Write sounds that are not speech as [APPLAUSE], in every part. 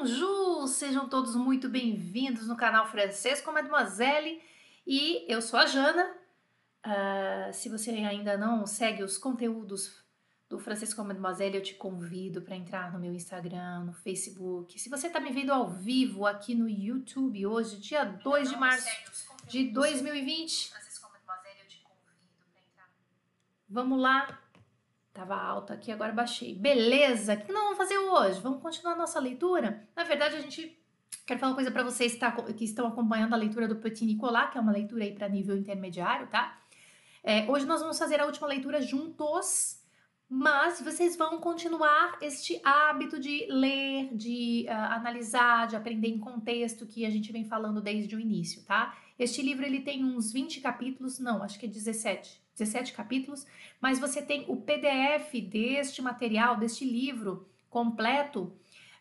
Bonjour! Sejam todos muito bem-vindos no canal Francês com Mademoiselle e eu sou a Jana. Uh, se você ainda não segue os conteúdos do Francês com Mademoiselle, eu te convido para entrar no meu Instagram, no Facebook. Se você está me vendo ao vivo aqui no YouTube hoje, dia 2 de março de 2020, vamos lá Tava alto aqui, agora baixei. Beleza, o que nós vamos fazer hoje? Vamos continuar a nossa leitura? Na verdade, a gente quer falar uma coisa para vocês que, tá, que, estão acompanhando a leitura do Petit Nicolas, que é uma leitura aí para nível intermediário, tá? É, hoje nós vamos fazer a última leitura juntos, mas vocês vão continuar este hábito de ler, de uh, analisar, de aprender em contexto que a gente vem falando desde o início, tá? Este livro ele tem uns 20 capítulos, não, acho que é 17. 17 capítulos, mas você tem o PDF deste material, deste livro completo.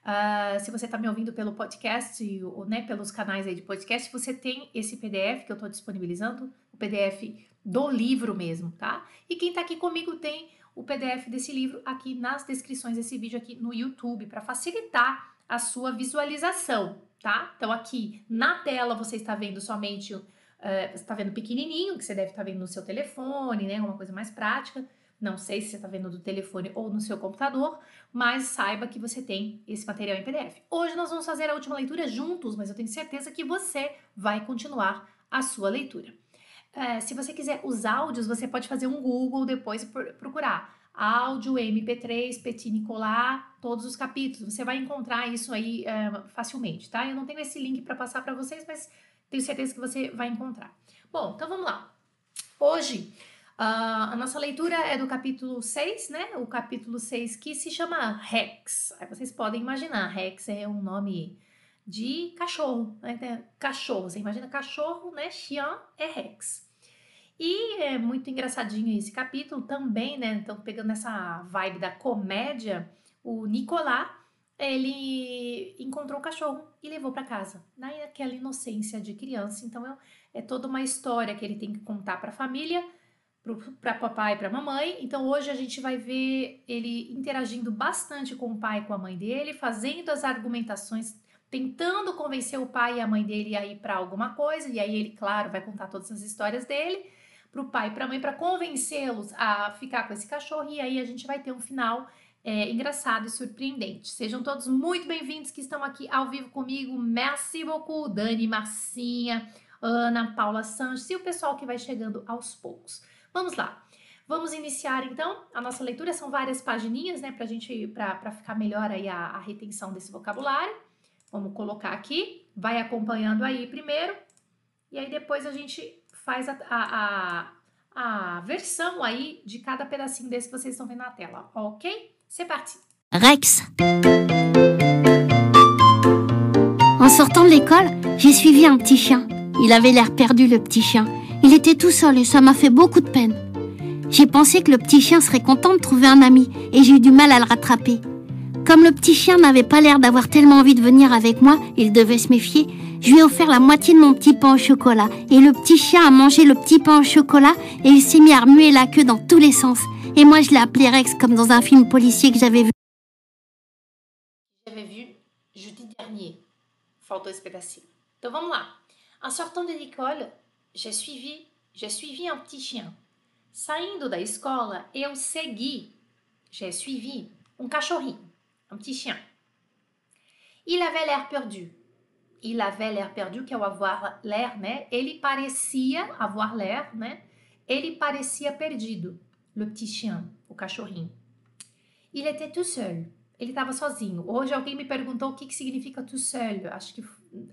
Uh, se você está me ouvindo pelo podcast ou né, pelos canais aí de podcast, você tem esse PDF que eu estou disponibilizando, o PDF do livro mesmo, tá? E quem está aqui comigo tem o PDF desse livro aqui nas descrições desse vídeo aqui no YouTube para facilitar a sua visualização, tá? Então aqui na tela você está vendo somente Uh, você está vendo pequenininho, que você deve estar tá vendo no seu telefone, né? Uma coisa mais prática. Não sei se você está vendo do telefone ou no seu computador, mas saiba que você tem esse material em PDF. Hoje nós vamos fazer a última leitura juntos, mas eu tenho certeza que você vai continuar a sua leitura. Uh, se você quiser os áudios, você pode fazer um Google depois e procurar áudio MP3, Petit Nicolas, todos os capítulos. Você vai encontrar isso aí uh, facilmente, tá? Eu não tenho esse link para passar para vocês, mas tenho certeza que você vai encontrar. Bom, então vamos lá. Hoje, uh, a nossa leitura é do capítulo 6, né? O capítulo 6 que se chama Rex. Aí vocês podem imaginar, Rex é um nome de cachorro, né? Cachorro, você imagina cachorro, né? Chien é Rex. E é muito engraçadinho esse capítulo também, né? Então, pegando essa vibe da comédia, o Nicolás ele encontrou o cachorro e levou para casa. Naquela inocência de criança. Então é, é toda uma história que ele tem que contar para a família, para papai e para mamãe. Então hoje a gente vai ver ele interagindo bastante com o pai e com a mãe dele, fazendo as argumentações, tentando convencer o pai e a mãe dele a ir para alguma coisa. E aí ele, claro, vai contar todas as histórias dele para o pai e para a mãe para convencê-los a ficar com esse cachorro. E aí a gente vai ter um final é, engraçado e surpreendente. Sejam todos muito bem-vindos que estão aqui ao vivo comigo. Merci beaucoup, Dani, Marcinha, Ana, Paula Sanches e o pessoal que vai chegando aos poucos. Vamos lá. Vamos iniciar então a nossa leitura. São várias pagininhas, né, pra gente, para ficar melhor aí a, a retenção desse vocabulário. Vamos colocar aqui, vai acompanhando aí primeiro, e aí depois a gente faz a, a, a, a versão aí de cada pedacinho desse que vocês estão vendo na tela, ok? C'est parti. Rex. En sortant de l'école, j'ai suivi un petit chien. Il avait l'air perdu, le petit chien. Il était tout seul et ça m'a fait beaucoup de peine. J'ai pensé que le petit chien serait content de trouver un ami et j'ai eu du mal à le rattraper. Comme le petit chien n'avait pas l'air d'avoir tellement envie de venir avec moi, il devait se méfier, je lui ai offert la moitié de mon petit pain au chocolat. Et le petit chien a mangé le petit pain au chocolat et il s'est mis à remuer la queue dans tous les sens. Et moi, je l'ai appelé Rex comme dans un film policier que j'avais vu. J'avais vu jeudi dernier. Então vamos lá. En sortant de l'école, j'ai suivi, j'ai suivi un petit chien. Saindo da escola, eu segui, j'ai suivi um cachorrinho, un petit chien. Il avait l'air perdu. Il avait l'air perdu, que é o avoir l'air, né? Ele parecia avoir l'air, né? Ele parecia perdido. le petit chien, o cachorrinho. Il était tout seul. Ele estava sozinho. Hoje alguém me perguntou o que, que significa tout seul. Acho que,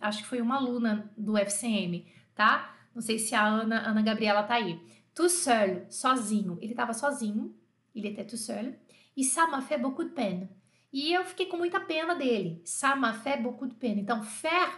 acho que foi uma aluna do FCM, tá? Não sei se a Ana, Ana Gabriela tá aí. Tout seul, sozinho. Ele estava sozinho. Il était tout seul. E ça m'a fait beaucoup de peine. E eu fiquei com muita pena dele. Ça m'a fait beaucoup de peine. Então, faire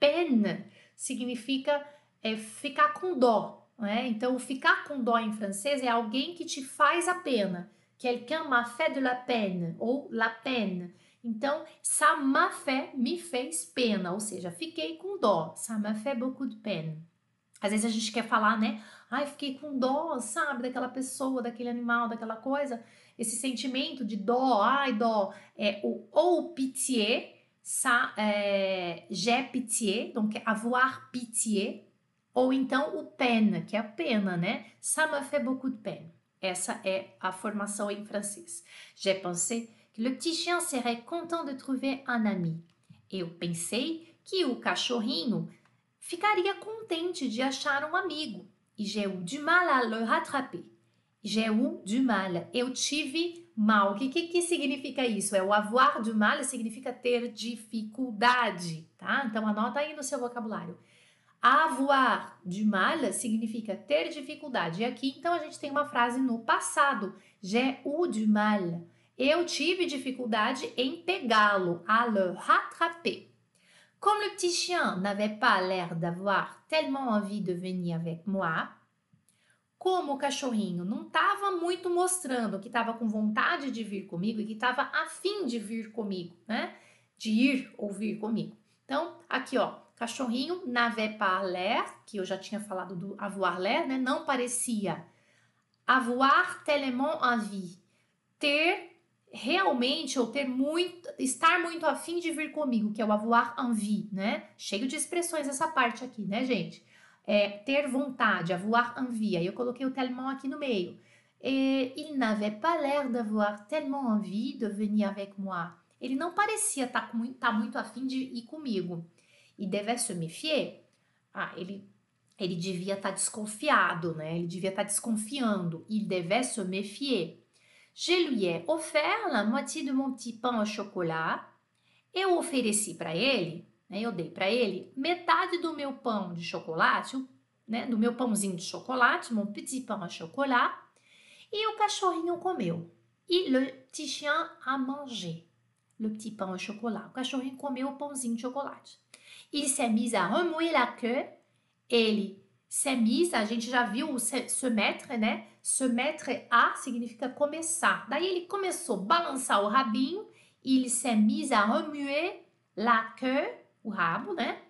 peine significa é, ficar com dó, né? Então, ficar com dó em francês é alguém que te faz a pena. Quelqu'un m'a fait de la peine ou la peine. Então, ça m'a fait, me fez pena, ou seja, fiquei com dó. Ça m'a fait beaucoup de peine. Às vezes a gente quer falar, né? Ai, fiquei com dó, sabe, daquela pessoa, daquele animal, daquela coisa. Esse sentimento de dó, ai, dó, é o ou pitié, ça, é, j'ai pitié, donc avoir pitié, ou então o peine, que é a pena, né? Ça me fait beaucoup de peine. Essa é a formação em francês. J'ai pensé que le petit chien serait content de trouver un ami. Eu pensei que o cachorrinho ficaria contente de achar um amigo. E j'ai eu du mal à le rattraper. J'ai eu du mal. Eu tive mal. O que, que, que significa isso? É o avoir du mal significa ter dificuldade, tá? Então anota aí no seu vocabulário. Avoir du mal significa ter dificuldade. E aqui, então, a gente tem uma frase no passado. J'ai eu du mal. Eu tive dificuldade em pegá-lo, à le rattraper. Comme le petit chien n'avait pas l'air d'avoir tellement envie de venir avec moi, como o cachorrinho não estava muito mostrando que estava com vontade de vir comigo e que estava afim de vir comigo, né? De ir ou vir comigo. Então, aqui ó, cachorrinho n'avait pas que eu já tinha falado do avoir l'air, né? Não parecia. Avoir tellement envie. Ter realmente ou ter muito, estar muito afim de vir comigo, que é o avoir envie, né? Cheio de expressões essa parte aqui, né, gente? É, ter vontade, avoir envie. Eu coloquei o tellement aqui no meio. Et il n'avait pas l'air d'avoir tellement envie de venir avec moi. Ele não parecia estar tá, tá muito afim de ir comigo. E devait se méfier. Ah, ele, ele devia estar tá desconfiado, né? Ele devia estar tá desconfiando. Il devait se méfier. Je lui ai offert la moitié de mon petit pain au chocolat. Eu ofereci para ele né? Eu dei para ele metade do meu pão de chocolate, né? Do meu pãozinho de chocolate, mon petit pain au chocolat, e o cachorrinho comeu. E le petit chien a mangé le petit pain au chocolat. O cachorrinho comeu o pãozinho de chocolate. Il s'est mis à remuer la queue. Ele s'est mis, a gente já viu se, se mettre, né? Se mettre a significa começar. Daí ele começou a balançar o rabinho. Il s'est mis à remuer la queue o rabo, né?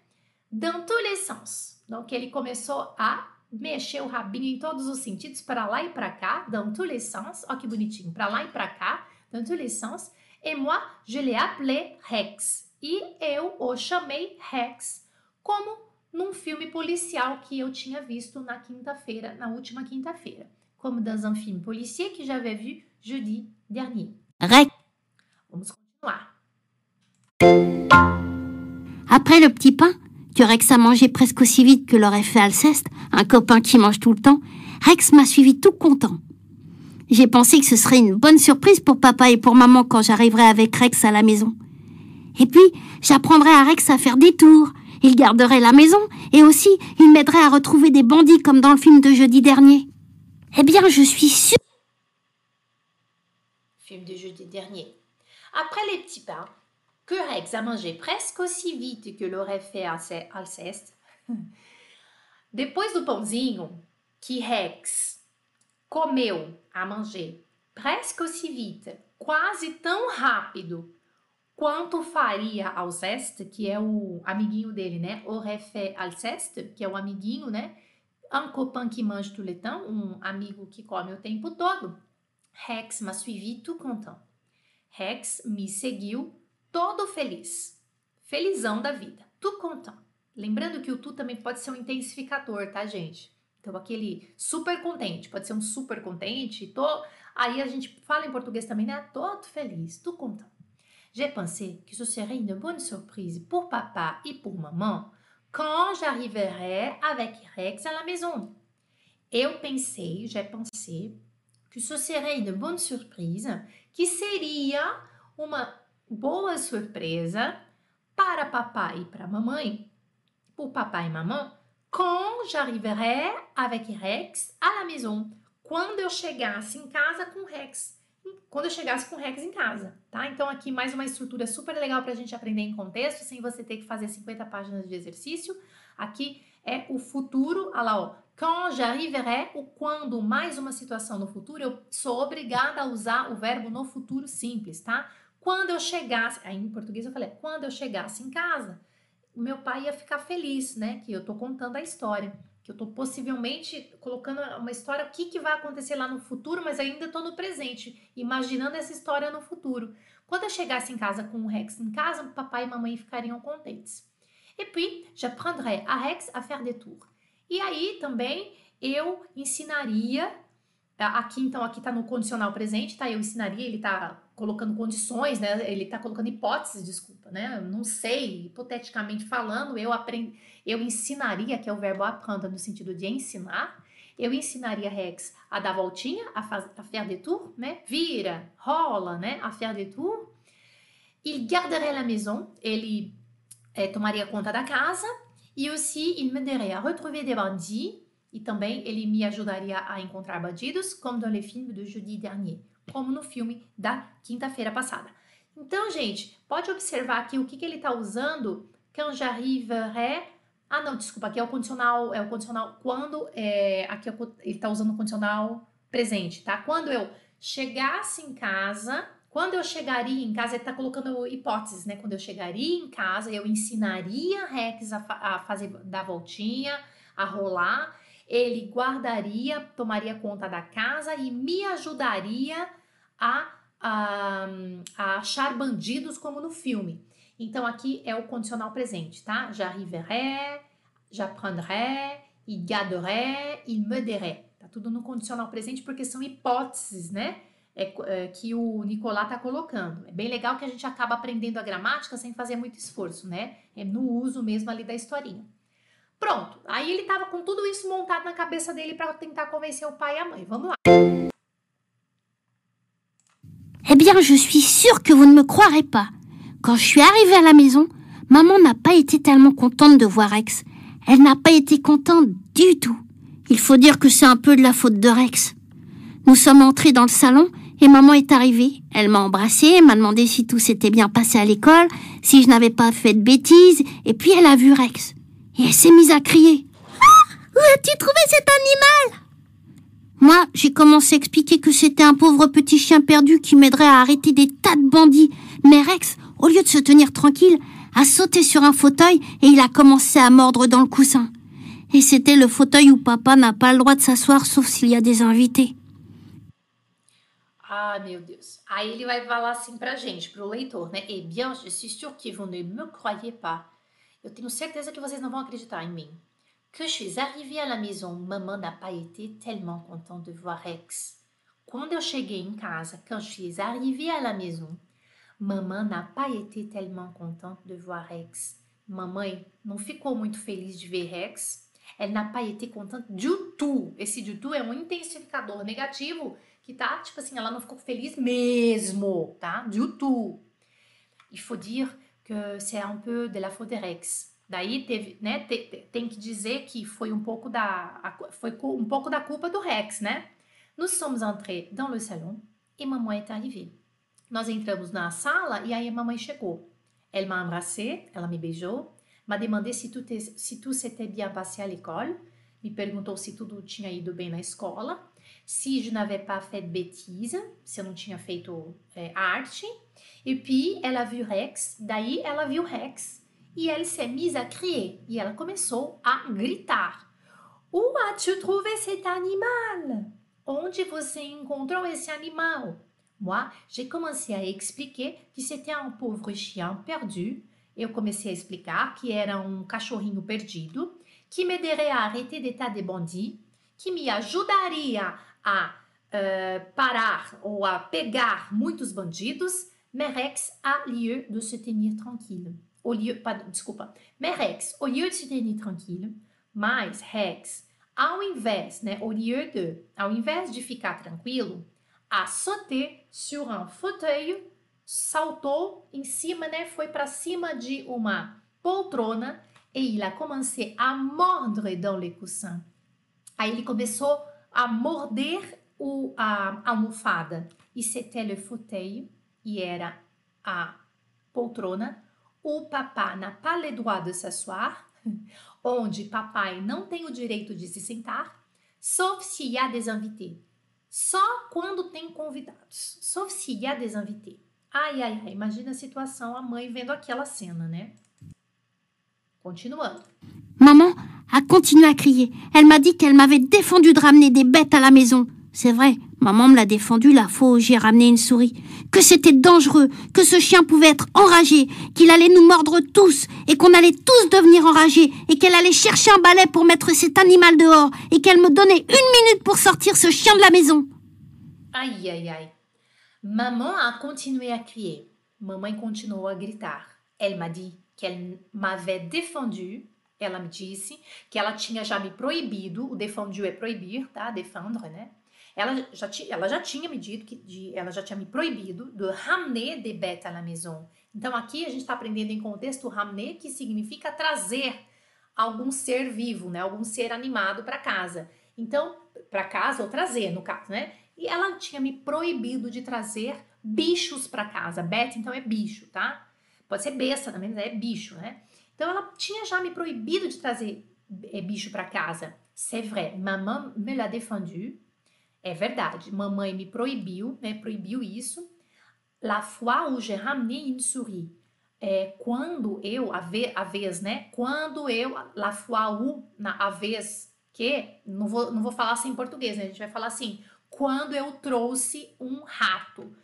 Dans tous les sens. Então, que ele começou a mexer o rabinho em todos os sentidos, para lá e para cá, dans tous les sens. Ó que bonitinho, para lá e para cá, dans tous les sens. Et moi, je l'ai appelé Rex. E eu o chamei Rex, como num filme policial que eu tinha visto na quinta-feira, na última quinta-feira. Como dans un film policier que j'avais vu jeudi dernier. Rex. Vamos continuar. Après le petit pain, que Rex a mangé presque aussi vite que l'aurait fait Alceste, un copain qui mange tout le temps, Rex m'a suivi tout content. J'ai pensé que ce serait une bonne surprise pour papa et pour maman quand j'arriverai avec Rex à la maison. Et puis, j'apprendrai à Rex à faire des tours. Il garderait la maison et aussi il m'aiderait à retrouver des bandits comme dans le film de jeudi dernier. Eh bien, je suis sûre. Film de jeudi dernier. Après les petits pains, que Rex a mangé presque aussi vite que l'aurait fait Alceste. [LAUGHS] Depois do pãozinho que Rex comeu a manger presque aussi vite, quase tão rápido quanto faria Alceste, que é o amiguinho dele, né? Aurait fait Alceste, que é o amiguinho, né? Un copain qui mange tout le temps, um amigo que come o tempo todo. Rex m'a suivi tout content. Rex me seguiu todo feliz, felizão da vida, tu content. Lembrando que o tu também pode ser um intensificador, tá, gente? Então, aquele super contente, pode ser um super contente, tô... aí a gente fala em português também, né? Todo feliz, tu content. J'ai pensé que ce serait une bonne surprise pour papa et pour maman quand j'arriverai avec Rex à la maison. Eu pensei, j'ai pensé, que ce serait une bonne surprise, que seria uma boa surpresa para papai e para mamãe, pour papai e mamãe, quand j'arriverai avec Rex à la maison. Quando eu chegasse em casa com Rex. Quando eu chegasse com Rex em casa, tá? Então aqui mais uma estrutura super legal para a gente aprender em contexto, sem você ter que fazer 50 páginas de exercício. Aqui é o futuro, olha lá, ó. Quand j'arriverai, o quando mais uma situação no futuro, eu sou obrigada a usar o verbo no futuro simples, tá? Quando eu chegasse, aí em português eu falei, quando eu chegasse em casa, o meu pai ia ficar feliz, né? Que eu tô contando a história. Que eu tô possivelmente colocando uma história, o que, que vai acontecer lá no futuro, mas ainda tô no presente, imaginando essa história no futuro. Quando eu chegasse em casa com o Rex em casa, papai e mamãe ficariam contentes. Et puis, j'apprendrai a Rex a faire des tours. E aí também eu ensinaria Aqui, então, aqui tá no condicional presente, tá? Eu ensinaria, ele tá colocando condições, né? Ele tá colocando hipóteses, desculpa, né? Eu não sei, hipoteticamente falando, eu aprend... eu ensinaria, que é o verbo apprendre no sentido de ensinar, eu ensinaria Rex a dar voltinha, a, faz... a faire des tours, né? Vira, rola, né? A faire des tours. Il garderait la maison, ele é, tomaria conta da casa, e aussi il m'aiderait à retrouver des bandits, e também ele me ajudaria a encontrar bandidos, como no le film de jeudi dernier, como no filme da quinta-feira passada. Então, gente, pode observar aqui o que, que ele está usando quand j'arriverai. Ah, não, desculpa, aqui é o condicional, é o condicional quando é, aqui é o, ele está usando o condicional presente, tá? Quando eu chegasse em casa, quando eu chegaria em casa, ele está colocando hipóteses, né? Quando eu chegaria em casa, eu ensinaria Rex a, a fazer dar voltinha, a rolar ele guardaria, tomaria conta da casa e me ajudaria a, a, a achar bandidos como no filme. Então aqui é o condicional presente, tá? J'arriverai, j'apprendrai, il garderai, il me derait. Tá tudo no condicional presente porque são hipóteses, né? É, é, que o Nicolás tá colocando. É bem legal que a gente acaba aprendendo a gramática sem fazer muito esforço, né? É no uso mesmo ali da historinha. Pronto. Aí ele tava com tudo isso montado na cabeça dele para tentar convencer o pai e a mãe. Vamos lá. Eh bien, je suis sûre que vous ne me croirez pas. Quand je suis arrivée à la maison, maman n'a pas été tellement contente de voir Rex. Elle n'a pas été contente du tout. Il faut dire que c'est un peu de la faute de Rex. Nous sommes entrés dans le salon et maman est arrivée. Elle m'a embrassée, m'a demandé si tout s'était bien passé à l'école, si je n'avais pas fait de bêtises, et puis elle a vu Rex. Et elle s'est mise à crier. Ah Où as-tu trouvé cet animal? Moi, j'ai commencé à expliquer que c'était un pauvre petit chien perdu qui m'aiderait à arrêter des tas de bandits. Mais Rex, au lieu de se tenir tranquille, a sauté sur un fauteuil et il a commencé à mordre dans le coussin. Et c'était le fauteuil où papa n'a pas le droit de s'asseoir sauf s'il y a des invités. Ah, meu Deus. Aí ele vai falar assim pra gente, pro leitor, né? Eh bien, je suis sûr que vous ne me croyez pas. Eu tenho certeza que vocês não vão acreditar em mim. Que je suis arrivée à la maison, maman n'a pas été tellement contente de voir Rex. Quand je suis arrivée à la maison, maman n'a pas été tellement contente de voir Rex. Mamãe não ficou muito feliz de ver Rex. Elle n'a pas été contente du tout. Esse du tout é um intensificador negativo que tá, tipo assim, ela não ficou feliz mesmo, tá? Du tout. Il faut dire que c'est un peu de la faute de Rex. Daí teve, né, te, tem que dizer que foi um pouco da foi um pouco da culpa do Rex, né? Nous sommes entrés dans le salon et maman est arrivée. Nós entramos na sala e aí a mamãe chegou. Elle m'a embrassé, ela me beijou, m'a demandé si tout, si tout s'était bien passé à l'école, me perguntou se tudo tinha ido bem na escola, si je n'avais pas fait de se eu não tinha feito é, arte, E puis, elle a vu Rex, daí ela viu Rex e elle s'est mise à crier. E ela começou a gritar. Où as-tu trouvé cet animal? Onde você encontrou esse animal? Moi, j'ai commencé à expliquer que c'était un pauvre chien perdu. Eu comecei a explicar que era um cachorrinho perdido, que me à arrêter d'état de bandits, que me ajudaria a uh, parar ou a pegar muitos bandidos mais Rex a lieu de se tenir tranquille. Au lieu, pardon, desculpa. Mais Rex, au lieu de se tenir tranquille, mais Rex, ao invés, né, au lieu de, ao invés de ficar tranquilo, a sauté sur un fauteuil, saltou em cima, né, foi para cima de uma poltrona e il a commencé à mordre dans les coussins. Aí ele começou a morder o, a almofada. E c'était le fauteuil e era a poltrona. O papá n'a pas de s'asseoir, [LAUGHS] onde papai não tem o direito de se sentar, sauf s'il y a des invités. Só quando tem convidados, sauf s'il y a des invités. Ai, ai, ai, imagina a situação, a mãe vendo aquela cena, né? Continuando. Maman a continué à crier. Elle m'a dit qu'elle m'avait défendu de ramener des bêtes à la maison. C'est vrai, maman me l'a défendu la fois où j'ai ramené une souris. Que c'était dangereux, que ce chien pouvait être enragé, qu'il allait nous mordre tous, et qu'on allait tous devenir enragés, et qu'elle allait chercher un balai pour mettre cet animal dehors, et qu'elle me donnait une minute pour sortir ce chien de la maison. Ai, ai, ai. Maman a continué à crier. Mamãe continuou a gritar. Elle m'a dit qu'elle m'avait défendu. Ela me disse que ela tinha já me proibido. O défendu é proibir, tá? Défendre, né? Ela já, ela já tinha me dito que de, ela já tinha me proibido de ramener des bêtes à la maison. Então aqui a gente está aprendendo em contexto ramener, que significa trazer algum ser vivo, né? Algum ser animado para casa. Então, para casa ou trazer, no caso, né? E ela tinha me proibido de trazer bichos para casa. Bet, então, é bicho, tá? Pode ser besta também, mas é bicho, né? Então, ela tinha já me proibido de trazer é, bicho para casa. C'est vrai, maman me l'a défendu. É verdade, mamãe me proibiu, né? Proibiu isso. La fois où j'ai ramené une souris. É, quando eu, a, ve, a vez, né? Quando eu, la fois où, na, a vez que, não vou, não vou falar assim em português, né? A gente vai falar assim, quando eu trouxe um rato.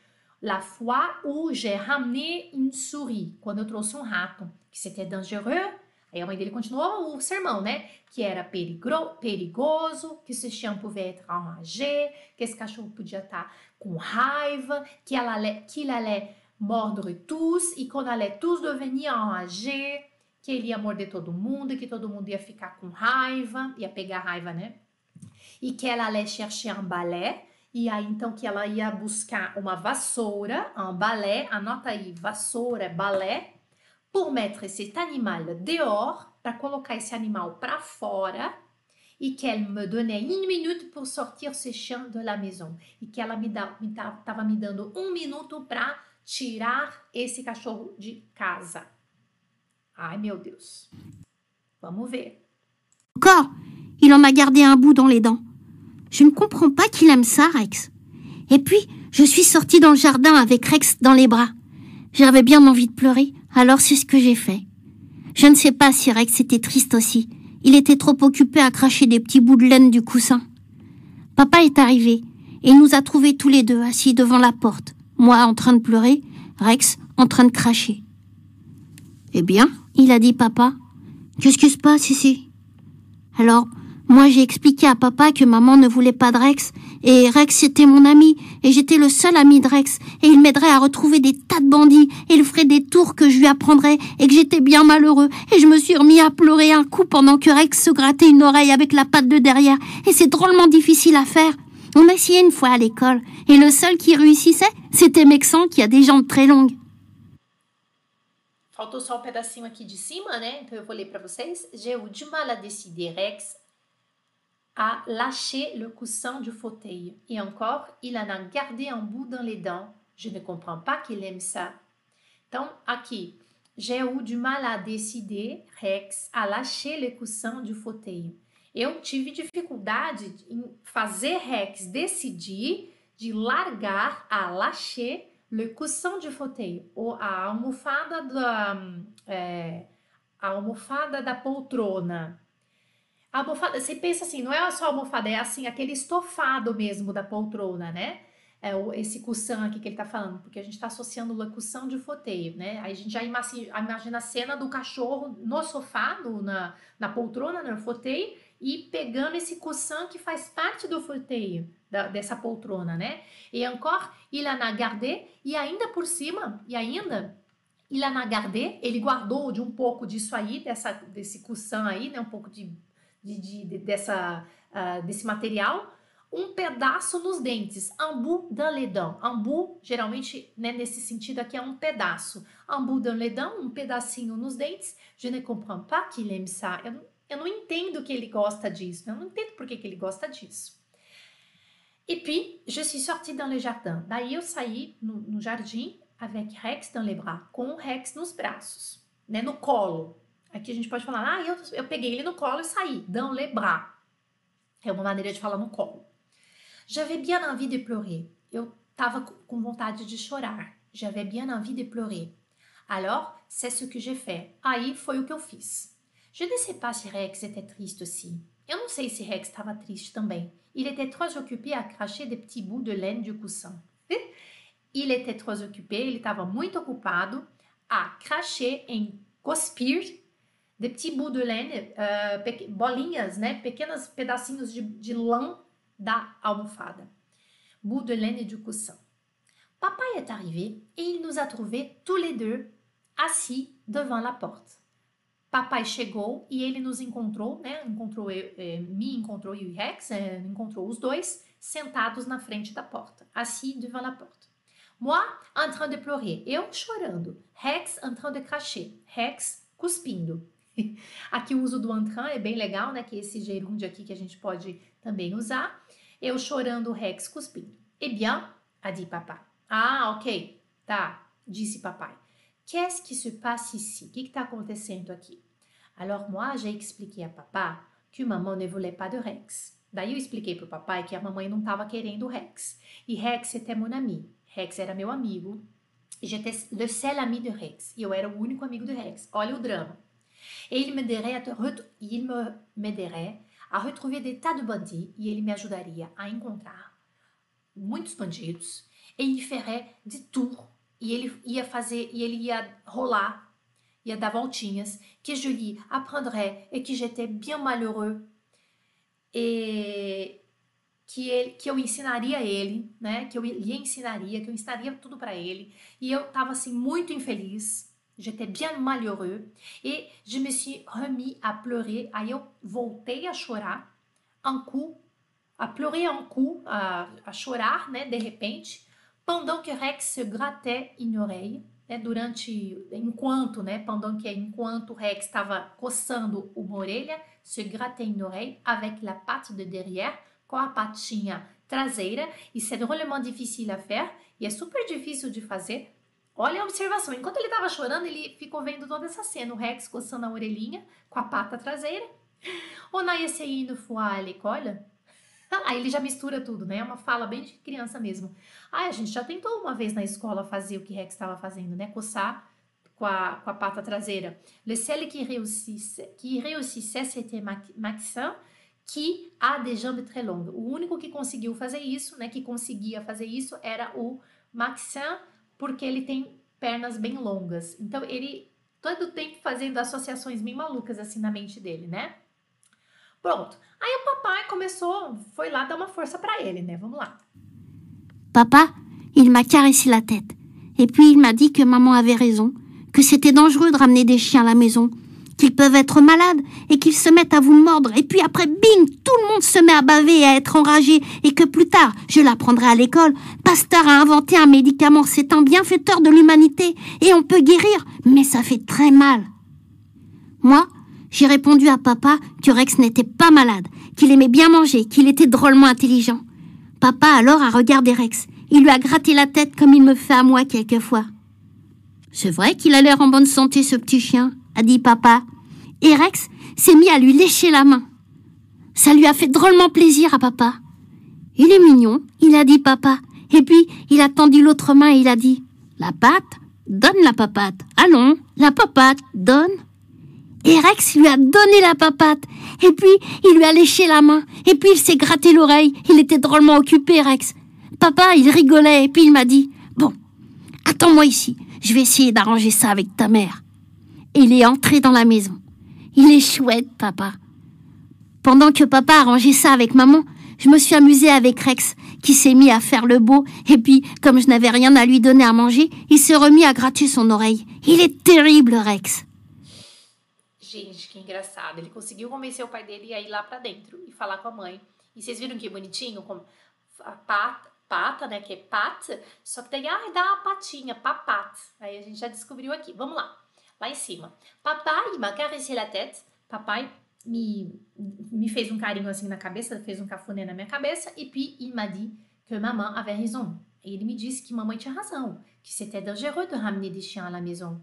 La fois où j'ai ramené une souris. Quando eu trouxe um rato. Que c'était dangereux. Aí a mãe dele continuou o sermão, né? Que era perigro, perigoso, que esse chien pouvait être enragé, que esse cachorro podia estar tá com raiva, que ela allait, qu'il allait mordre tous e qu'on allait tous devenir enragés, que ele ia morder todo mundo e que todo mundo ia ficar com raiva, ia pegar raiva, né? e que ela allait chercher un balai, e aí então que ela ia buscar uma vassoura, um balai, anota aí, vassoura, balai, pour mettre cet animal dehors, para colocar esse animal para fora, e que elle me donnait une minute pour sortir ce chien de la maison, e que ela me estava me, me dando um minuto para tirar esse cachorro de casa. Ai meu Deus. Vamos ver. Encore, il en a gardé un bout dans les dents. Je ne comprends pas qu'il aime ça, Rex. Et puis, je suis sortie dans le jardin avec Rex dans les bras. J'avais bien envie de pleurer, alors c'est ce que j'ai fait. Je ne sais pas si Rex était triste aussi. Il était trop occupé à cracher des petits bouts de laine du coussin. Papa est arrivé et il nous a trouvés tous les deux assis devant la porte. Moi en train de pleurer, Rex en train de cracher. Eh bien, il a dit papa. Qu'est-ce qui se passe ici? Alors, moi, j'ai expliqué à papa que maman ne voulait pas de Rex, et Rex était mon ami, et j'étais le seul ami de Rex, et il m'aiderait à retrouver des tas de bandits, et il ferait des tours que je lui apprendrais, et que j'étais bien malheureux, et je me suis remis à pleurer un coup pendant que Rex se grattait une oreille avec la patte de derrière, et c'est drôlement difficile à faire. On a essayé une fois à l'école, et le seul qui réussissait, c'était Mexan qui a des jambes très longues. Um de cima, Rex a lâché le coussin du fauteuil. Et encore, il en a gardé un bout dans les dents. Je ne comprends pas qu'il aime ça. Então, aqui, j'ai eu du mal à décider, Rex, a lâcher le coussin du fauteuil. Eu tive dificuldade em fazer Rex decidir de largar a lâcher le coussin du fauteuil, ou a almofada da, é, a almofada da poltrona. A almofada, você pensa assim, não é só almofada, é assim, aquele estofado mesmo da poltrona, né? É o, esse cussão aqui que ele tá falando, porque a gente tá associando locução de foteio, né? Aí a gente já imagina, a cena do cachorro no sofá, no, na, na poltrona, no foteio, e pegando esse coussin que faz parte do fauteuil, da, dessa poltrona, né? E encore, il en a gardé, e ainda por cima, e ainda, il en a gardé, ele guardou de um pouco disso aí, dessa, desse coussin aí, né? Um pouco de de, de, dessa, uh, desse material, um pedaço nos dentes, un bout dans les dents. Un bout, geralmente, né, nesse sentido aqui, é um pedaço. Un bout dans les dents, um pedacinho nos dentes. Je ne comprends pas qu'il aime ça. Eu, eu não entendo que ele gosta disso. Eu não entendo por que, que ele gosta disso. E puis, je suis sortie dans le jardin. Daí eu saí no, no jardim avec Rex dans les bras, com o Rex nos braços, né, no colo. Aqui a gente pode falar, ah, eu, eu peguei ele no colo e saí. Dans les bras. É uma maneira de falar no colo. J'avais bien envie de pleurer. Eu tava com vontade de chorar. J'avais bien envie de pleurer. Alors, c'est ce que j'ai fait. Aí foi o que eu fiz. Je ne sais pas si Rex était triste aussi. Eu não sei se Rex estava triste também. Il était trop occupé à cracher des petits bouts de laine du coussin. [LAUGHS] Il était trop occupé, ele estava muito ocupado a cracher, em cuspir, de petits bouts de laine, uh, bolinhas, né? Pequenos pedacinhos de, de lã da almofada. Bout de laine du coussin. Papa est arrivé et il nous a trouvés tous les deux assis devant la porte. Papai chegou e ele nos encontrou, né? Encontrou eu, é, me encontrou e Rex, é, encontrou os dois sentados na frente da porta, assis devant la porte. Moi, en train de pleurer, eu chorando. Rex en train de cracher, Rex cuspindo. [LAUGHS] Aqui o uso do en train é bem legal, né? Que é esse gerúndio aqui que a gente pode também usar. Eu chorando, Rex cuspindo. Eh bien, a dit papa. Ah, ok, tá, disse papai. Qu'est-ce qui se passe ici? O que está acontecendo aqui? Alors moi, j'ai expliqué à papa que maman ne voulait pas de Rex. Daí eu expliquei pro papai que a mamãe não estava querendo Rex. E Rex était mon ami. Rex era meu amigo. J'étais le seul ami de Rex. E eu era o único amigo de Rex. Olha o drama. Et il m'aiderait à, il me m'aiderait à retrouver des tas de bandits e ele me ajudaria a encontrar muitos bandidos. E il ferait de tour e ele ia fazer, e ele ia rolar, ia dar voltinhas, que je lui apprendrais et que j'étais bien malheureux, e que, ele, que eu ensinaria ele, né, que eu lhe ensinaria, que eu ensinaria tudo para ele, e eu estava assim muito infeliz, j'étais bien malheureux, et je me suis remis à pleurer, eu voltei a chorar, un coup, a pleurer un coup, a, a chorar, né, de repente, Pendant que Rex se grattait une oreille, né, durante, enquanto, né, pendant que enquanto Rex estava coçando uma orelha, se grattait une oreille avec la patte de derrière, com a patinha traseira, e c'est drôlement difficile à faire, e é super difícil de fazer. Olha a observação, enquanto ele estava chorando, ele ficou vendo toda essa cena, o Rex coçando a orelhinha com a pata traseira. On a essayé une fois à l'école, Aí ele já mistura tudo, né? É uma fala bem de criança mesmo. Ah, a gente já tentou uma vez na escola fazer o que Rex estava fazendo, né? Coçar com a, com a pata traseira. Le seul qui réussissait, qui c'était Maxin, que a des jambes très longues. O único que conseguiu fazer isso, né? Que conseguia fazer isso era o Maxin, porque ele tem pernas bem longas. Então ele todo tempo fazendo associações bem malucas assim na mente dele, né? Pronto. Aí o papai começou, foi lá dar uma força para ele, né? Vamos lá. Papa, il m'a caressé la tête. Et puis il m'a dit que maman avait raison, que c'était dangereux de ramener des chiens à la maison, qu'ils peuvent être malades et qu'ils se mettent à vous mordre. Et puis après, bing, tout le monde se met à baver et à être enragé. Et que plus tard, je l'apprendrai à l'école, Pasteur a inventé un médicament. C'est un bienfaiteur de l'humanité et on peut guérir, mais ça fait très mal. Moi, j'ai répondu à papa que Rex n'était pas malade, qu'il aimait bien manger, qu'il était drôlement intelligent. Papa alors a regardé Rex. Il lui a gratté la tête comme il me fait à moi quelquefois. C'est vrai qu'il a l'air en bonne santé, ce petit chien, a dit papa. Et Rex s'est mis à lui lécher la main. Ça lui a fait drôlement plaisir à papa. Il est mignon, il a dit papa. Et puis, il a tendu l'autre main et il a dit La patte Donne la papate. Allons, la papate, donne. Et Rex lui a donné la papate. Et puis, il lui a léché la main. Et puis, il s'est gratté l'oreille. Il était drôlement occupé, Rex. Papa, il rigolait. Et puis, il m'a dit, bon, attends-moi ici. Je vais essayer d'arranger ça avec ta mère. Il est entré dans la maison. Il est chouette, papa. Pendant que papa arrangeait ça avec maman, je me suis amusée avec Rex, qui s'est mis à faire le beau, et puis, comme je n'avais rien à lui donner à manger, il s'est remis à gratter son oreille. Il est terrible, Rex. Gente, que engraçado. Ele conseguiu convencer o pai dele a ir lá para dentro e falar com a mãe. E vocês viram que bonitinho? Como a pata, pata, né? Que é pat, só que tem, ah, dá a patinha, papat. Aí a gente já descobriu aqui. Vamos lá. Lá em cima. Papai m'a caressé la tête. Papai me, me fez um carinho assim na cabeça, fez um cafuné na minha cabeça. E puis, il m'a dit que maman avait raison. Ele me disse que mamãe tinha razão. Que c'était dangereux de ramener des chiens à la maison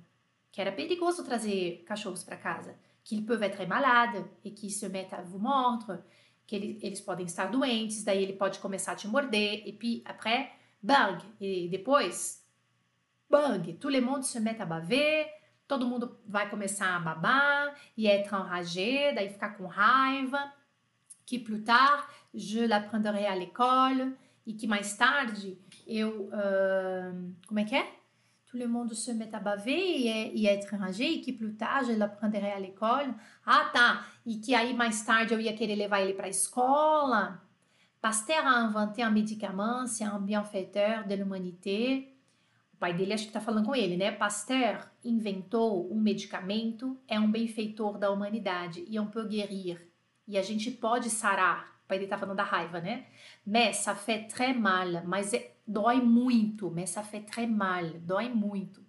que era perigoso trazer cachorros para casa, que eles peuvent être malades e que se mettent a vous mordre, que eles, podem estar doentes, daí ele pode começar a te morder, e puis après, bang, e depois, bang, tout le monde se met a baver, todo mundo vai começar a babar e être enragé, daí ficar com raiva, que plus tard je l'apprendrai à l'école e que mais tarde eu uh, como é que é? Tout le monde se met à baver e, e être enragé e que plus tard je l'apprendrai à l'école. Ah, tá. E que aí mais tarde eu ia querer levar ele para a escola. Pasteur a inventé un médicament, c'est un bienfaiteur de l'humanité pai dele acho que está falando com ele, né? Pasteur inventou um medicamento, é um benfeitor da humanidade e é um peut guérir. E a gente pode sarar. O pai dele tá falando da raiva, né? Mais ça fait très mal, mas é, dói muito. Mais ça fait très mal, dói muito.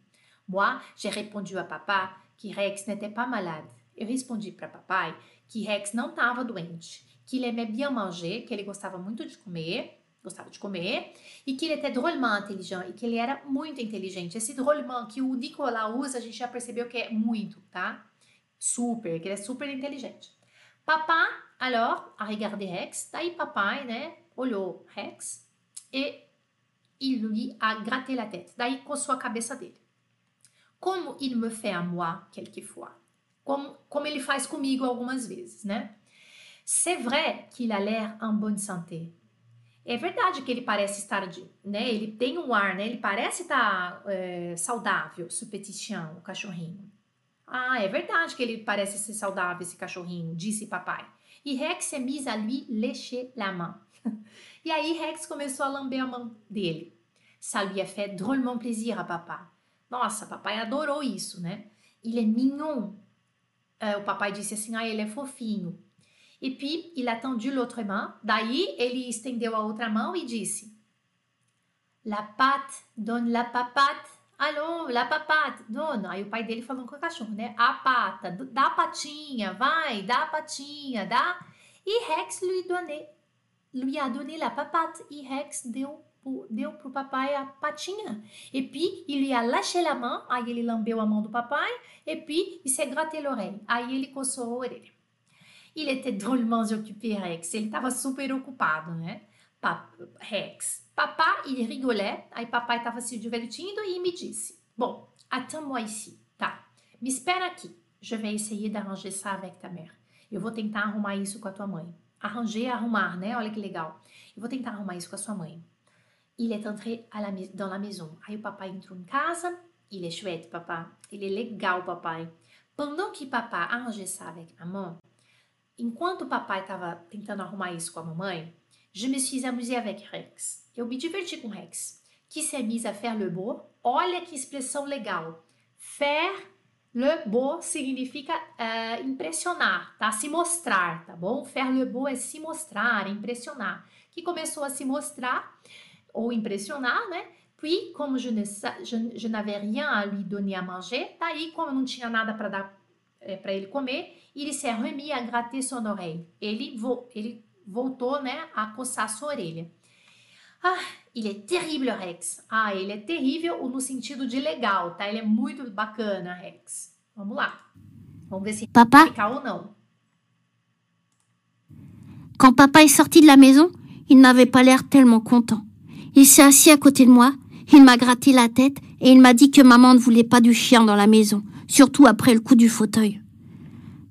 Moi, j'ai répondu à papa que Rex n'était pas malade. Eu respondi para papai que Rex não estava doente, que ele aimait bien manger, que ele gostava muito de comer gostava de comer, e que ele était drôlement intelligent, e que ele era muito inteligente. Esse drôlement que o Nicolas usa, a gente já percebeu que é muito, tá? Super, que ele é super inteligente. Papa, alors, a regardé Rex, daí papai, né, olhou Rex, e il lui a gratté la tête, daí coçou a cabeça dele. Como il me fait à moi, quelquefois. Como, como ele faz comigo algumas vezes, né? C'est vrai qu'il a l'air en bonne santé. É verdade que ele parece estar, né? Ele tem um ar, né? Ele parece estar é, saudável, chien, o cachorrinho. Ah, é verdade que ele parece ser saudável, esse cachorrinho, disse papai. E Rex se mise à lui lécher la main. [LAUGHS] e aí Rex começou a lamber a mão dele. Ça lui a fait drôlement plaisir a papa. Nossa, papai adorou isso, né? Il est mignon. É, o papai disse assim, ah, ele é fofinho. E puis, il a tendu l'autre main. Daí, ele estendeu a outra mão e disse: La patte, donne la papate. Alô, la papate, dona. Aí o pai dele falou com o cachorro, né? A pata, dá a patinha, vai, dá a patinha, dá. E Rex lui, donné, lui a donné la papate. E Rex deu deu pro papai a patinha. E puis, il lui a lâché la main. Aí ele lambeu a mão do papai. E puis, il s'est gratté l'oreille. Aí ele coçou a orelha. Il était drôlement occupé, Rex. Ele estava super ocupado, né? Rex. Papá, il rigolait. Aí papai estava se divertindo e me disse: Bom, attends-moi ici. Tá, me espera aqui. Je vais essayer d'arranger ça avec ta mère. Eu vou tentar arrumar isso com a tua mãe. Arranger, arrumar, né? Olha que legal. Eu vou tentar arrumar isso com a sua mãe. Il est entré à la, dans la maison. Aí o papai entrou em casa. Il est chouette, papa. Ele é legal, papai. Pendant que papa arrangeait ça avec maman, Enquanto o papai estava tentando arrumar isso com a mamãe, je me suis amusée avec Rex. Eu me diverti com Rex, que s'est mise à faire le beau. Olha que expressão legal. Faire le beau significa uh, impressionar, tá? Se mostrar, tá bom? Faire le beau é se mostrar, impressionar. Que começou a se mostrar ou impressionar, né? Puis, como je, ne, je, je n'avais rien à lui donner à manger, daí, como eu não tinha nada para dar é, para ele comer, il s'est remis à gratter son oreille. Ele, vo, ele voltou, né, a coçar sua orelha. Ah, ele é terrível, Rex. Ah, ele é terrível no sentido de legal, tá? Ele é muito bacana, Rex. Vamos lá. Vamos ver se papa? ficar ou não. Quand papa est sorti de la maison, il n'avait pas l'air tellement content. Il s'est assis à côté de moi, il m'a gratté la tête et il m'a dit que maman ne voulait pas du chien dans la maison, surtout après le coup du fauteuil.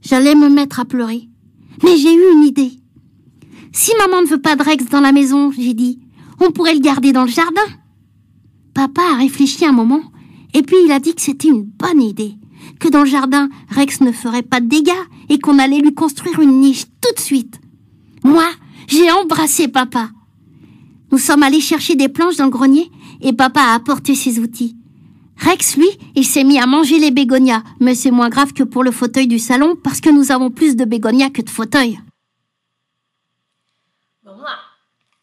J'allais me mettre à pleurer. Mais j'ai eu une idée. Si maman ne veut pas de Rex dans la maison, j'ai dit, on pourrait le garder dans le jardin. Papa a réfléchi un moment, et puis il a dit que c'était une bonne idée, que dans le jardin, Rex ne ferait pas de dégâts et qu'on allait lui construire une niche tout de suite. Moi, j'ai embrassé papa. Nous sommes allés chercher des planches dans le grenier et papa a apporté ses outils. Rex, lui, il s'est mis à manger les bégonias, mais c'est moins grave que pour le fauteuil du salon parce que nous avons plus de bégonias que de fauteuils. Vamos lá.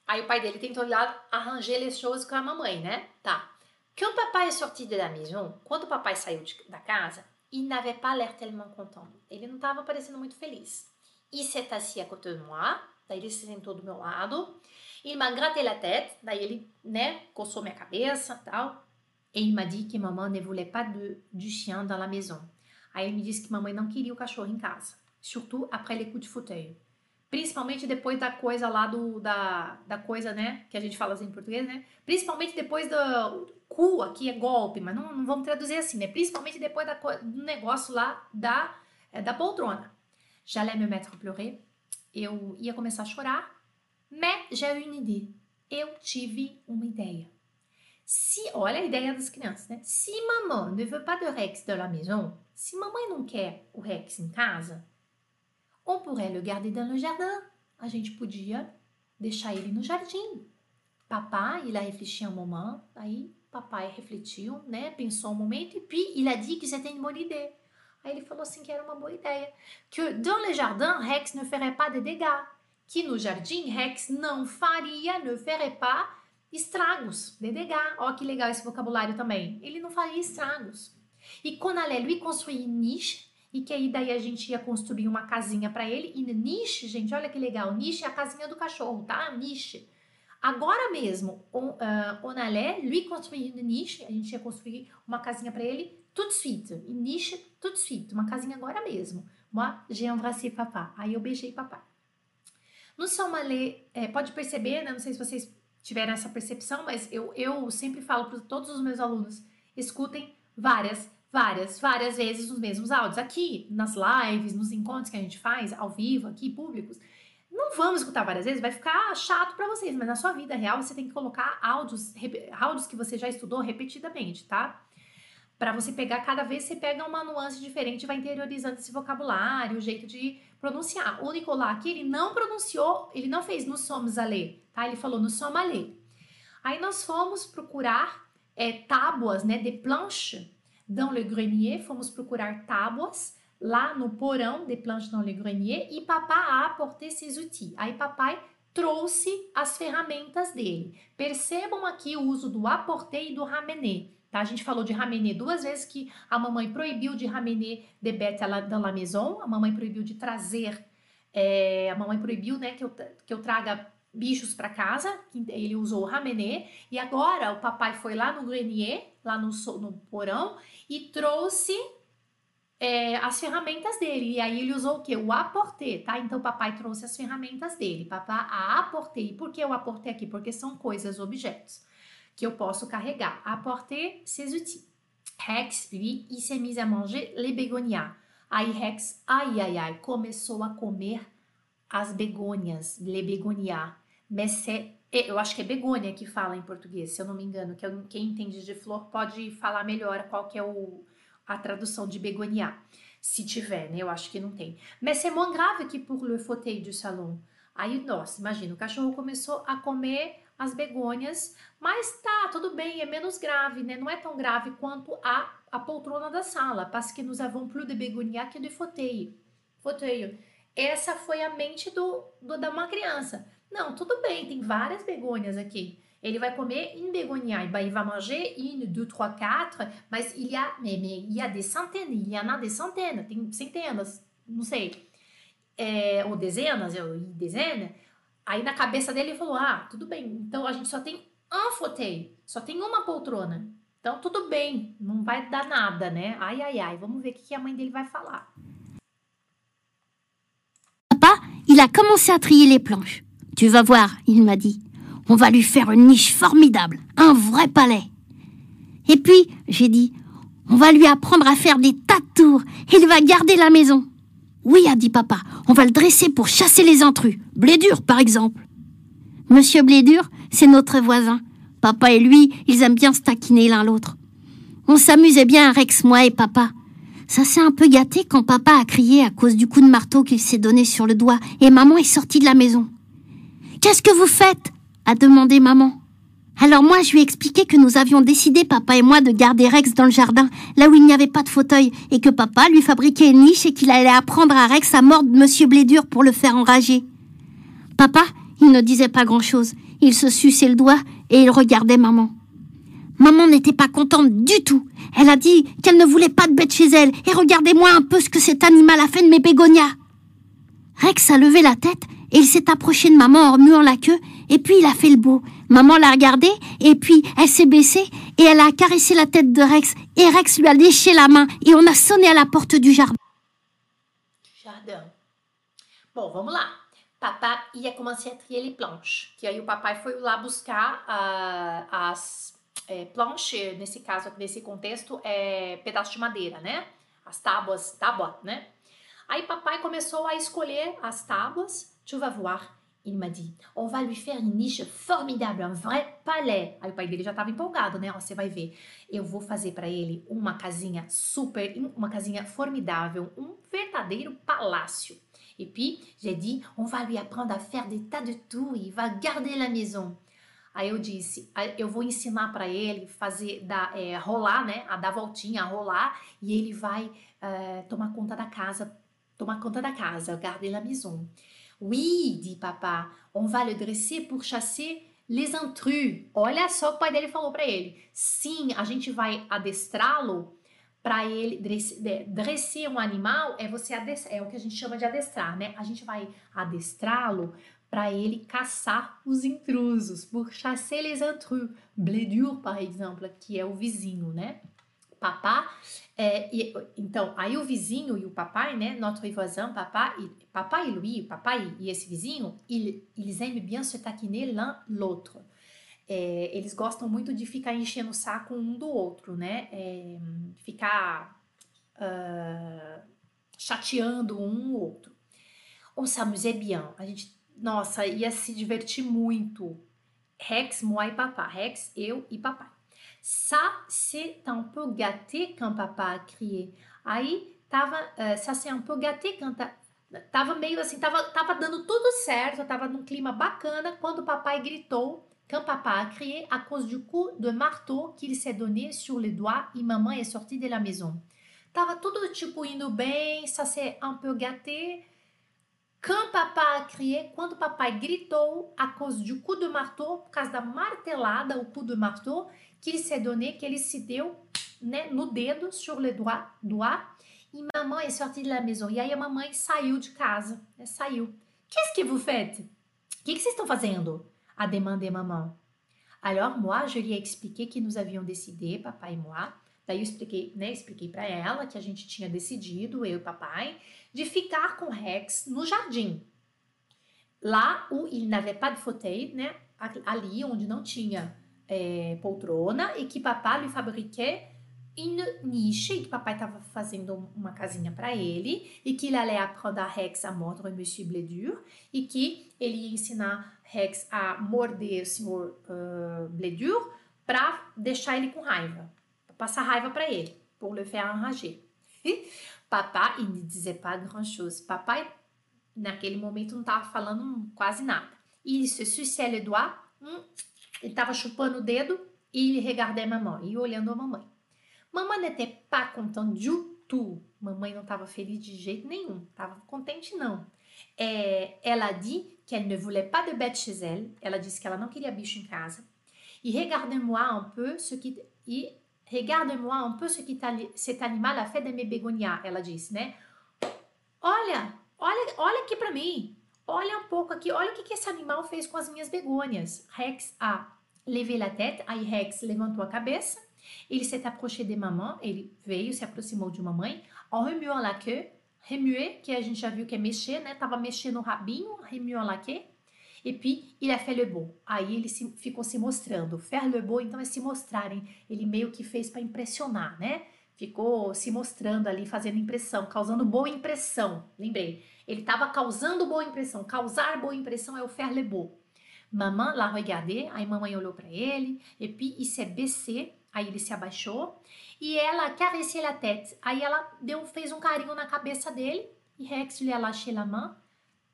Aí o pai dele tentou lá arranger les choses com a mamãe, né? Tá. Quand papa est sorti de la maison, quando papai saiu de, da casa, il n'avait pas l'air tellement content. Ele não estava parecendo muito feliz. Il s'est assis à côté de moi, daí ele se sentou do meu lado. Il m'a gratté la tête, daí ele, né, coçou minha cabeça, tal. Et il m'a dit que ne voulait pas de, du chien dans la maison. Aí ele me disse que mamãe não queria o cachorro em casa, surtout après les coups de fauteuil. Principalmente depois da coisa lá do. Da, da coisa, né? Que a gente fala assim em português, né? Principalmente depois do. Cu aqui é golpe, mas não, não vamos traduzir assim, né? Principalmente depois da, do negócio lá da, é, da poltrona. J'allais me mettre pleurer. Eu ia começar a chorar. Mais j'ai une idée. Eu tive uma ideia. Se, olha a ideia das crianças, né? Se mamãe ne veut pas de Rex dans la maison, se mamãe não quer o Rex em casa, on pourrait le garder dans le jardin. A gente podia deixar ele no jardim. Papai, il a réfléchi un moment, aí papai refletiu, né? Pensou um momento e puis il a dit que c'était une bonne idée. Aí ele falou assim que era uma boa ideia. Que dans le jardin, Rex ne ferait pas de dégâts. Que no jardim, Rex não faria, ne ferait pas estragos, DDH. Ó, que legal esse vocabulário também. Ele não faria estragos. E allait lui construire une niche, e que aí daí a gente ia construir uma casinha para ele. E niche, gente, olha que legal. Niche é a casinha do cachorro, tá? Niche. Agora mesmo, on, uh, allait lui construire une niche, a gente ia construir uma casinha para ele tout de suite. Niche, tout de suite. Uma casinha agora mesmo. Moi, j'ai embrassé papa. Aí eu beijei papai. No somalê, é, pode perceber, né? Não sei se vocês tiveram essa percepção, mas eu, eu sempre falo para todos os meus alunos: escutem várias, várias, várias vezes os mesmos áudios. Aqui, nas lives, nos encontros que a gente faz, ao vivo, aqui, públicos. Não vamos escutar várias vezes, vai ficar chato para vocês, mas na sua vida real você tem que colocar áudios, áudios que você já estudou repetidamente, tá? Para você pegar, cada vez você pega uma nuance diferente, vai interiorizando esse vocabulário, o jeito de pronunciar. O Nicolás aqui, ele não pronunciou, ele não fez nos somos a ler, tá? Ele falou no soma ler. Aí nós fomos procurar é, tábuas, né, de planche dans le grenier, fomos procurar tábuas lá no porão de planche dans le grenier e papai a apporté ses outils. Aí papai trouxe as ferramentas dele. Percebam aqui o uso do apporter e do ramener. Tá? A gente falou de ramener duas vezes que a mamãe proibiu de ramener de bête dans la maison, a mamãe proibiu de trazer, é, a mamãe proibiu né, que, eu, que eu traga bichos para casa, ele usou o ramener, e agora o papai foi lá no grenier, lá no, no porão, e trouxe é, as ferramentas dele. E aí ele usou o que? O apporter, tá? Então o papai trouxe as ferramentas dele. Papai a apporter. E por que o apporter aqui? Porque são coisas, objetos que eu posso carregar. Apporter ses outils. Rex, lui, il s'est mis à manger les begonias. Aí Rex, ai, ai, ai, começou a comer as begônias, les begonias. Mas é, eu acho que é begônia que fala em português, se eu não me engano. Que quem entende de flor pode falar melhor qual que é o, a tradução de begonia. Se tiver, né? Eu acho que não tem. Mas c'est moins grave que pour le fauteuil du salon. Aí, nossa, imagina, o cachorro começou a comer as begônias, mas tá, tudo bem, é menos grave, né? Não é tão grave quanto a, a poltrona da sala, parce que nous avons plus de begonia que de fauteuil. Fauteuil. Essa foi a mente do, do, da uma criança. Não, tudo bem, tem várias begônias aqui. Ele vai comer une begonia, il va manger une, deux, trois, quatre, mas il y a, mais, mais il y a des centaines, il y en a des centaines, tem centenas, não sei, é, ou dezenas, ou dezenas, Aí na cabeça dele ele falou: ah, tudo bem, então a gente só tem um fauteuil, só tem uma poltrona. Então tudo bem, não vai dar nada, né? Ai, ai, ai, vamos ver o que a mãe dele vai falar. Papa, il a commencé à trier les planches. Tu vas voir, il m'a dit. On va lui faire une niche formidable, un vrai palais. Et puis, j'ai dit, on va lui apprendre à faire des tas de tours il va garder la maison. Oui, a dit papa, on va le dresser pour chasser les intrus. Blédur, par exemple. Monsieur Blédur, c'est notre voisin. Papa et lui, ils aiment bien se taquiner l'un l'autre. On s'amusait bien, Rex, moi et papa. Ça s'est un peu gâté quand papa a crié à cause du coup de marteau qu'il s'est donné sur le doigt et maman est sortie de la maison. Qu'est-ce que vous faites? a demandé maman. Alors moi, je lui ai expliqué que nous avions décidé, papa et moi, de garder Rex dans le jardin, là où il n'y avait pas de fauteuil, et que papa lui fabriquait une niche et qu'il allait apprendre à Rex à mordre Monsieur Blédur pour le faire enrager. Papa, il ne disait pas grand-chose. Il se suçait le doigt et il regardait maman. Maman n'était pas contente du tout. Elle a dit qu'elle ne voulait pas de bête chez elle, et regardez-moi un peu ce que cet animal a fait de mes bégonias. Rex a levé la tête et il s'est approché de maman en remuant la queue, et puis il a fait le beau. Maman l'a regardé, et puis elle s'est baissée, et elle a caressé la tête de Rex, et Rex lui a léché la main, et on a sonné à la porte du jardin. Jardin. Bom, vamos lá. Papai ia começar a trier les planches. Que aí o papai foi lá buscar uh, as é, planche, nesse caso, nesse contexto, é pedaço de madeira, né? As tábuas, tábua, né? Aí papai começou a escolher as tábuas. Tu vas voir, il m'a dit, on va lui faire une niche formidable, un vrai palais. Aí o pai dele já estava empolgado, né? Você vai ver. Eu vou fazer para ele uma casinha super, uma casinha formidável, um verdadeiro palácio. Et puis, j'ai dit, on va lui apprendre à faire des tas de tours, il va garder la maison. Aí eu disse, eu vou ensinar para ele fazer, dar, é, rolar, né? A dar voltinha, a rolar, e ele vai é, tomar conta da casa, tomar conta da casa, garder la maison. Oui, dit papa, on va le dresser pour chasser les intrus. Olha só o que o pai dele falou para ele. Sim, a gente vai adestrá-lo para ele dresser um animal é você adestrar, é o que a gente chama de adestrar, né? A gente vai adestrá-lo para ele caçar os intrusos, pour chasser les intrus. Blédur, par exemple, que é o vizinho, né? Papá, é, e, então, aí o vizinho e o papai, né? Notre voisin, papa, e, papai e Louis, o papai e esse vizinho, ils, aiment bien se taquiner l'un l'autre é, eles gostam muito de ficar enchendo o saco um do outro, né? É, ficar uh, chateando um ou outro. On s'amusait bien. A gente, nossa, ia se divertir muito. Rex, moi e papá. Rex, eu e papai. Ça, c'est un peu gâté quand papa a crié. Aí, tava, uh, ça c'est un peu gâté quand tava meio assim, tava, tava dando tudo certo, tava num clima bacana quando o papai gritou quand papa a crié à cause du coup de marteau qu'il s'est donné sur les doigts et maman est sortie de la maison. Tava tudo tipo indo bem, ça s'est un peu gâté. Quand papa a crié, quando papai gritou à cause du coup de marteau, por causa da martelada, o coup de marteau, qu'il s'est donné, que ele se deu né, no dedo, sur le doigt, doigt, e maman est sortie de la maison. E aí a mamãe saiu de casa, né, saiu. Qu'est-ce que vous faites? O que, que vocês estão fazendo? a demandé maman. Alors, moi, je lui ai expliqué que nous avions décidé, papai e moi. Daí eu expliquei, né, expliquei para ela que a gente tinha decidido, eu e papai, de ficar com Rex no jardim. Lá, o il n'avait pas de fauteuil, né, ali onde não tinha é, poltrona, e que papai lui fabriquait une niche, e que papai estava fazendo uma casinha para ele, e que ele allait apprendre a Rex a mordre Monsieur Blédur, e que ele ia ensinar Rex a morder o senhor uh, Bledur para deixar ele com raiva, passar raiva para ele, pour le faire enrager. Papa, il ne disait pas grand chose. Papai, naquele momento, não estava falando quase nada. Il se suçait le doigt, hum, ele estava chupando o dedo e ele regardait maman, e olhando a mamãe. Mamãe n'était pas contente du tout. Mamãe não estava feliz de jeito nenhum, estava contente não. É, ela dit qu'elle ne voulait pas de bête chez elle. Ela disse que ela não queria bicho em casa. E regardez-moi un peu ce qui e regarde-moi un peu ce que cet animal a fait de mes begonias. Ela disse, né? Olha, olha, olha aqui para mim. Olha um pouco aqui. Olha o que, que esse animal fez com as minhas begônias. Rex a levé la tête. Aí Rex levantou a cabeça. Ele s'est approché de maman. Ele veio, se aproximou de mamãe. En remuant la queue. remuer, que a gente já viu que é mexer, né? Tava mexendo o rabinho, remuant la queue. E puis, il a fait le beau. Aí ele se, ficou se mostrando. Faire le beau, então, é se mostrarem. Ele meio que fez para impressionar, né? Ficou se mostrando ali, fazendo impressão, causando boa impressão. Lembrei. Ele estava causando boa impressão. Causar boa impressão é o faire le beau. Maman l'a regardé. Aí mamãe olhou para ele. E puis, il s'est baissé. Aí ele se abaixou e ela caressait la tête. Aí ela deu, fez um carinho na cabeça dele e Rex a lâché la main.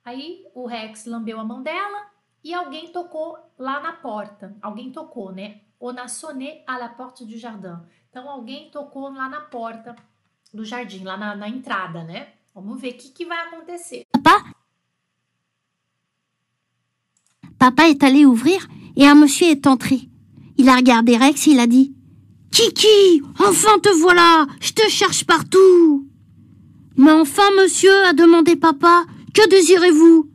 Aí o Rex lambeu a mão dela e alguém tocou lá na porta. Alguém tocou, né? On a sonné à la porte du jardin. Então alguém tocou lá na porta do jardim, lá na, na entrada, né? Papa? Est allé ouvrir et un monsieur est entré. Il a regardé Rex et il a dit Kiki, enfin te voilà, je te cherche partout. Mais enfin, monsieur, a demandé papa, que désirez-vous?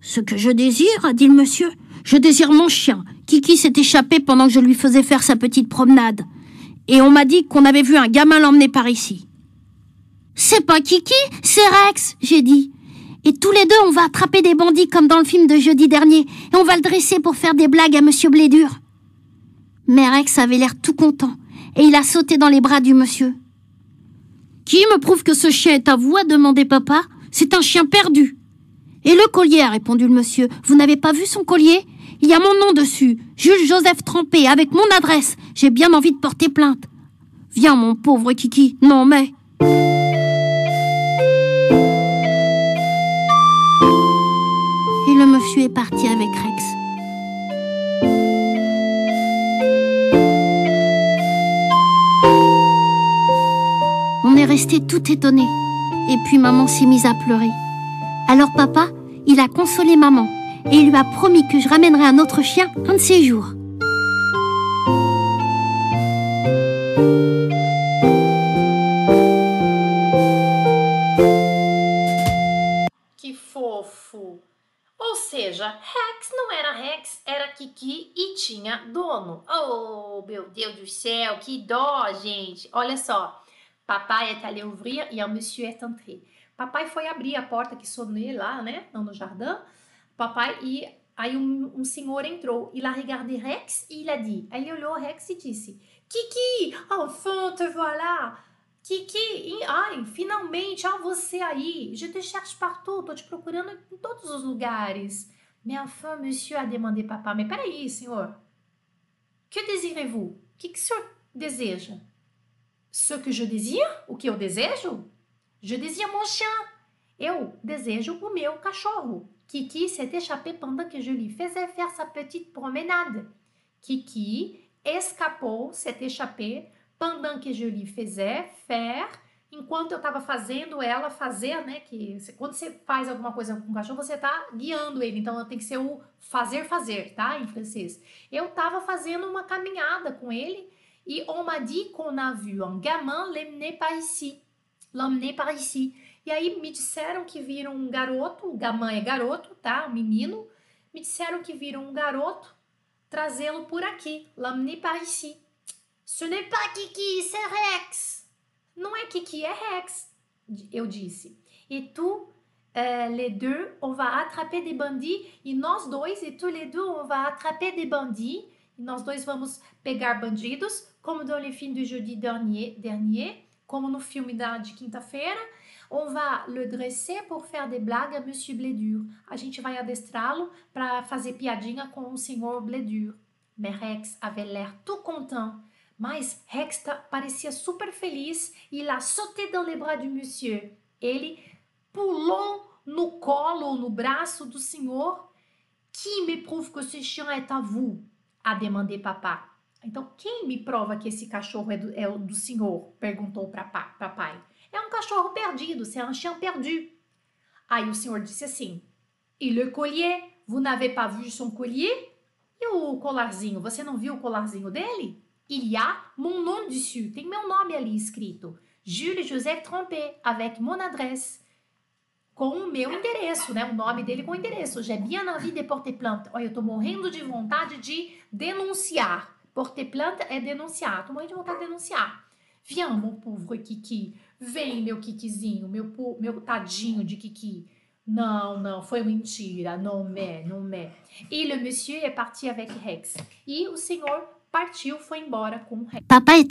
Ce que je désire, a dit le monsieur, je désire mon chien. Kiki s'est échappé pendant que je lui faisais faire sa petite promenade. Et on m'a dit qu'on avait vu un gamin l'emmener par ici. C'est pas Kiki, c'est Rex, j'ai dit. Et tous les deux, on va attraper des bandits comme dans le film de jeudi dernier, et on va le dresser pour faire des blagues à Monsieur Blédur. Mais Rex avait l'air tout content, et il a sauté dans les bras du monsieur. Qui me prouve que ce chien est à vous a demandé papa. C'est un chien perdu. Et le collier, a répondu le monsieur. Vous n'avez pas vu son collier? Il y a mon nom dessus. Jules Joseph Trempé, avec mon adresse. J'ai bien envie de porter plainte. Viens, mon pauvre Kiki. Non, mais. Monsieur est parti avec Rex. On est resté tout étonné. Et puis maman s'est mise à pleurer. Alors papa, il a consolé maman et il lui a promis que je ramènerai un autre chien un de ces jours. Dono. Oh, meu Deus do céu, que dó, gente! Olha só, papai est allé ouvrir e o monsieur est entré. Papai foi abrir a porta que sonnait lá, né, no jardim. Papai e aí um, um senhor entrou. Il a regardé Rex e a dit. Aí ele olhou Rex e disse: Kiki, enfin te voilà! Kiki, ai, finalmente, ah, você aí. Je te cherche partout, tô te procurando em todos os lugares. Mais enfin, monsieur, a demandé papa. Mas peraí, senhor. Que désirez-vous? O que, que o senhor deseja? Ce que je désire? O que eu desejo? Je désire mon chien. Eu desejo o meu cachorro. Kiki s'est échappé pendant que je lui faisais faire sa petite promenade? Kiki escapou, s'est échappé pendant que je lui faisais faire, enquanto eu estava fazendo ela fazer, né? Que quando você faz alguma coisa com o cachorro, você está guiando ele, então tem que ser o fazer fazer, tá? Em francês. Eu estava fazendo uma caminhada com ele e on m'a dit qu'on a vu un gamin l'emmener par ici. L'emmener par ici. E aí me disseram que viram um garoto, o gamin é garoto, tá? Um menino. Me disseram que viram um garoto trazê-lo por aqui. L'emmener par ici. Ce n'est pas Kiki, c'est Rex. Não é Kiki, é Rex, eu disse. E tu, euh, les deux, on va attraper des bandits. E nós dois, e tous les deux, on va attraper des bandits. E nós dois vamos pegar bandidos, como dans le film du jeudi dernier, dernier como no filme da, de quinta-feira. On va le dresser pour faire des blagues à Monsieur Blédur. A gente vai adestrá-lo para fazer piadinha com o senhor Blédur. Mais Rex avait l'air tout content. Mas Rex parecia super feliz e a sauté dans les bras du monsieur. Ele pulou no colo ou no braço do senhor. Qui me prouve que ce chien est à vous? A demandé papa. Então, quem me prova que esse cachorro é do, é do senhor? Perguntou para papai. É um cachorro perdido, c'est un chien perdu. Aí o senhor disse assim: E le collier? Vous n'avez pas vu son collier? E o colarzinho? Você não viu o colarzinho dele? Il y a mon nom dessus. Tem meu nome ali escrito. Jules Joseph Trompé, avec mon adresse. Com o meu endereço, né? O nome dele com o endereço. J'ai bien envie de porter plainte. Olha, eu tô morrendo de vontade de denunciar. Porter plainte é denunciar. Tô morrendo de vontade de denunciar. Viens, mon pauvre Kiki. Vem, meu Kikizinho, meu, meu tadinho de Kiki. Não, não, foi mentira. Não me, não me. E le monsieur est parti avec Rex. E o senhor partiu, foi embora com Rex. Papa est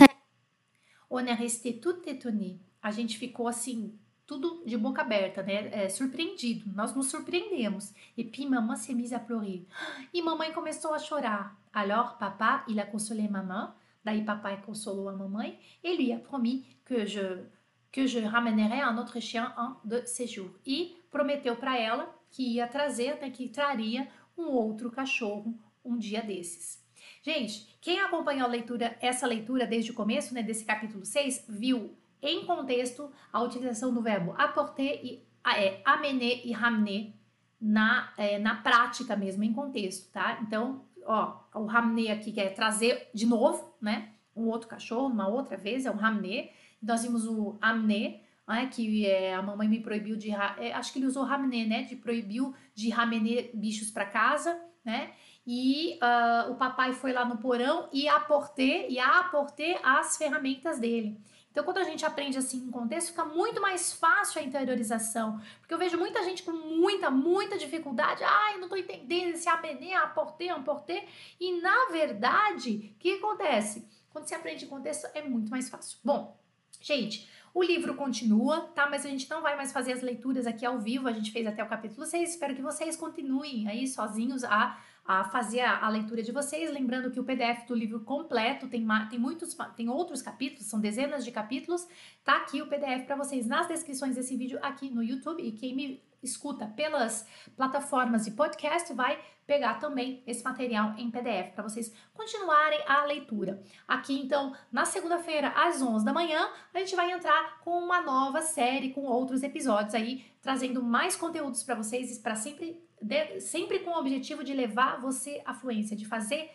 On est resté tout étonné. A gente ficou assim, tudo de boca aberta, né? É, surpreendido. Nós nos surpreendemos. E puis maman s'est mise à pleurer. E mamãe começou a chorar. Alors papa, il a consolé maman. Daí papai consolou a mamãe e lui a promis que je que je ramènerais un autre chien un de séjour. E prometeu para ela que ia trazer, né, que traria um outro cachorro um dia desses. Gente, quem acompanhou a leitura, essa leitura desde o começo, né, desse capítulo 6, viu em contexto a utilização do verbo apporter e é, amener e ramener na, é, na prática mesmo, em contexto, tá? Então, ó, o ramener aqui quer trazer de novo, né? Um outro cachorro, uma outra vez, é o ramener. Nós vimos o amener, né, que é, a mamãe me proibiu de. É, acho que ele usou ramener, né? De proibiu de ramener bichos para casa, né? E uh, o papai foi lá no porão e aporter e aporter as ferramentas dele. Então, quando a gente aprende assim em contexto, fica muito mais fácil a interiorização. Porque eu vejo muita gente com muita, muita dificuldade. Ai, eu não tô entendendo esse amenê, aportê, amportê. E, na verdade, o que acontece? Quando você aprende em contexto, é muito mais fácil. Bom, gente, o livro continua, tá? Mas a gente não vai mais fazer as leituras aqui ao vivo. A gente fez até o capítulo 6. Espero que vocês continuem aí sozinhos a a fazer a, leitura de vocês. Lembrando que o PDF do livro completo tem, tem muitos, tem outros capítulos, são dezenas de capítulos. Tá aqui o PDF para vocês nas descrições desse vídeo aqui no YouTube. E quem me escuta pelas plataformas de podcast vai pegar também esse material em PDF para vocês continuarem a leitura. Aqui então, na segunda-feira às 11 da manhã, a gente vai entrar com uma nova série com outros episódios aí, trazendo mais conteúdos para vocês para sempre de, sempre com o objetivo de levar você à fluência, de fazer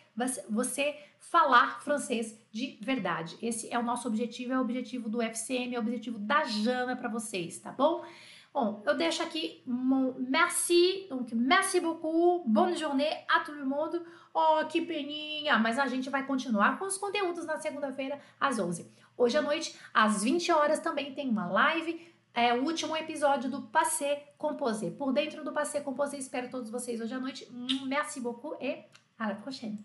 você falar francês de verdade. Esse é o nosso objetivo, é o objetivo do FCM, é o objetivo da Jana para vocês, tá bom? Bom, eu deixo aqui mon merci, donc merci beaucoup, bonne journée tout le monde. Oh, que peninha! Mas a gente vai continuar com os conteúdos na segunda-feira às 11. Hoje à noite, às 20 horas, também tem uma live é o último episódio do Passé Composé. Por dentro do Passé Composé, espero todos vocês hoje à noite. Merci beaucoup et à la prochaine.